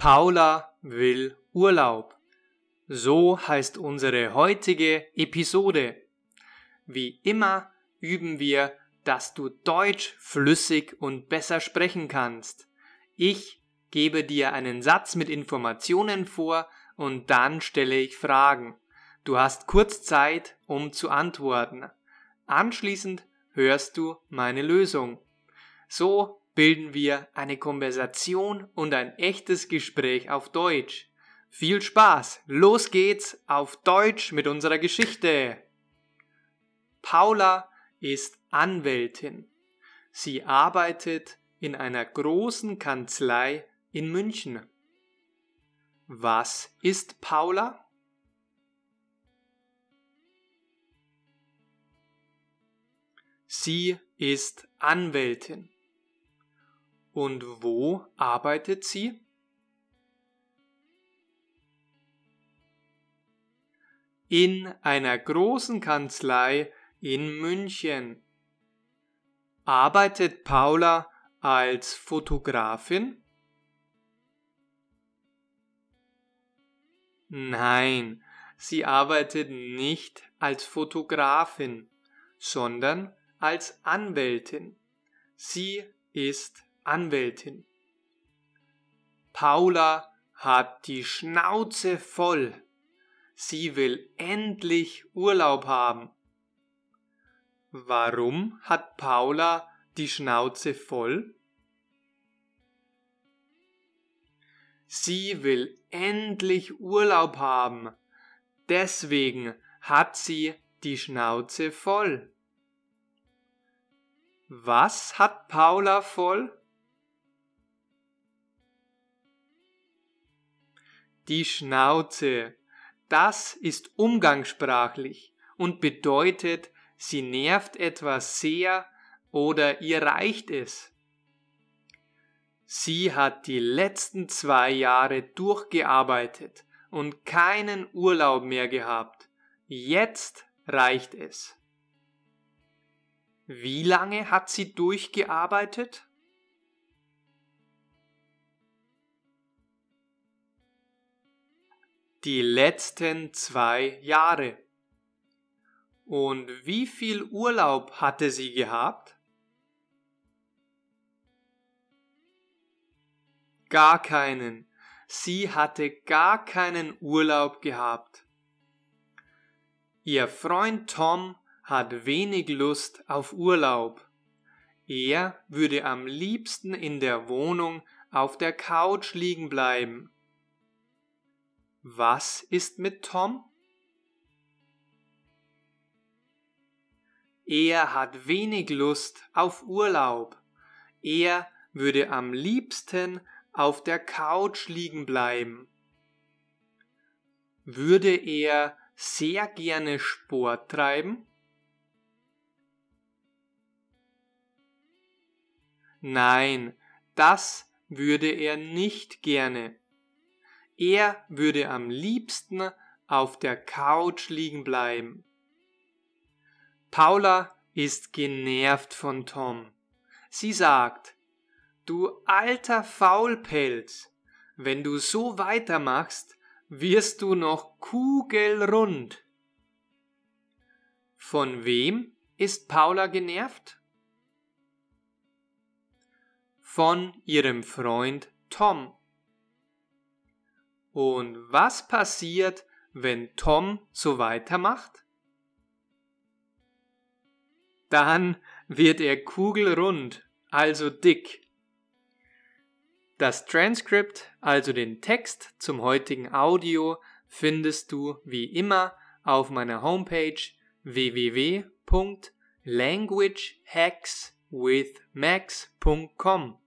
Paula will Urlaub. So heißt unsere heutige Episode. Wie immer üben wir, dass du Deutsch flüssig und besser sprechen kannst. Ich gebe dir einen Satz mit Informationen vor und dann stelle ich Fragen. Du hast kurz Zeit, um zu antworten. Anschließend hörst du meine Lösung. So bilden wir eine Konversation und ein echtes Gespräch auf Deutsch. Viel Spaß! Los geht's auf Deutsch mit unserer Geschichte! Paula ist Anwältin. Sie arbeitet in einer großen Kanzlei in München. Was ist Paula? Sie ist Anwältin. Und wo arbeitet sie? In einer großen Kanzlei in München. Arbeitet Paula als Fotografin? Nein, sie arbeitet nicht als Fotografin, sondern als Anwältin. Sie ist Anwältin. Paula hat die Schnauze voll. Sie will endlich Urlaub haben. Warum hat Paula die Schnauze voll? Sie will endlich Urlaub haben. Deswegen hat sie die Schnauze voll. Was hat Paula voll? Die Schnauze. Das ist umgangssprachlich und bedeutet, sie nervt etwas sehr oder ihr reicht es. Sie hat die letzten zwei Jahre durchgearbeitet und keinen Urlaub mehr gehabt. Jetzt reicht es. Wie lange hat sie durchgearbeitet? Die letzten zwei Jahre. Und wie viel Urlaub hatte sie gehabt? Gar keinen. Sie hatte gar keinen Urlaub gehabt. Ihr Freund Tom hat wenig Lust auf Urlaub. Er würde am liebsten in der Wohnung auf der Couch liegen bleiben. Was ist mit Tom? Er hat wenig Lust auf Urlaub. Er würde am liebsten auf der Couch liegen bleiben. Würde er sehr gerne Sport treiben? Nein, das würde er nicht gerne. Er würde am liebsten auf der Couch liegen bleiben. Paula ist genervt von Tom. Sie sagt, du alter Faulpelz, wenn du so weitermachst, wirst du noch kugelrund. Von wem ist Paula genervt? von ihrem Freund Tom. Und was passiert, wenn Tom so weitermacht? Dann wird er kugelrund, also dick. Das Transkript, also den Text zum heutigen Audio, findest du wie immer auf meiner Homepage www.languagehackswithmax.com.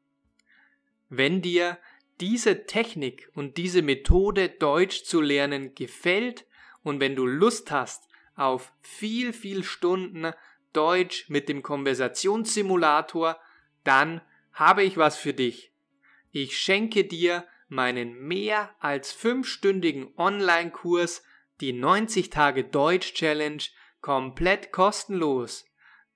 Wenn dir diese Technik und diese Methode Deutsch zu lernen gefällt und wenn du Lust hast auf viel, viel Stunden Deutsch mit dem Konversationssimulator, dann habe ich was für dich. Ich schenke dir meinen mehr als fünfstündigen Online-Kurs, die 90 Tage Deutsch Challenge, komplett kostenlos.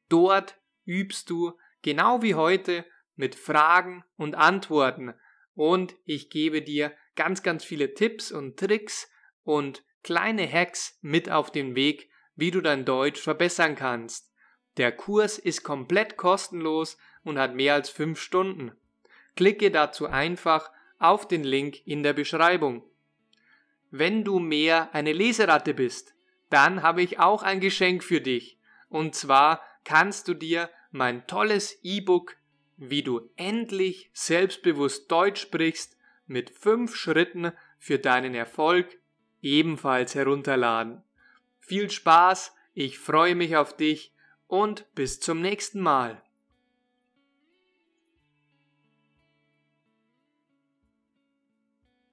Dort übst du, genau wie heute, mit Fragen und Antworten und ich gebe dir ganz, ganz viele Tipps und Tricks und kleine Hacks mit auf den Weg, wie du dein Deutsch verbessern kannst. Der Kurs ist komplett kostenlos und hat mehr als fünf Stunden. Klicke dazu einfach auf den Link in der Beschreibung. Wenn du mehr eine Leseratte bist, dann habe ich auch ein Geschenk für dich. Und zwar kannst du dir mein tolles E-Book, wie du endlich selbstbewusst Deutsch sprichst, mit fünf Schritten für deinen Erfolg ebenfalls herunterladen. Viel Spaß, ich freue mich auf dich und bis zum nächsten Mal.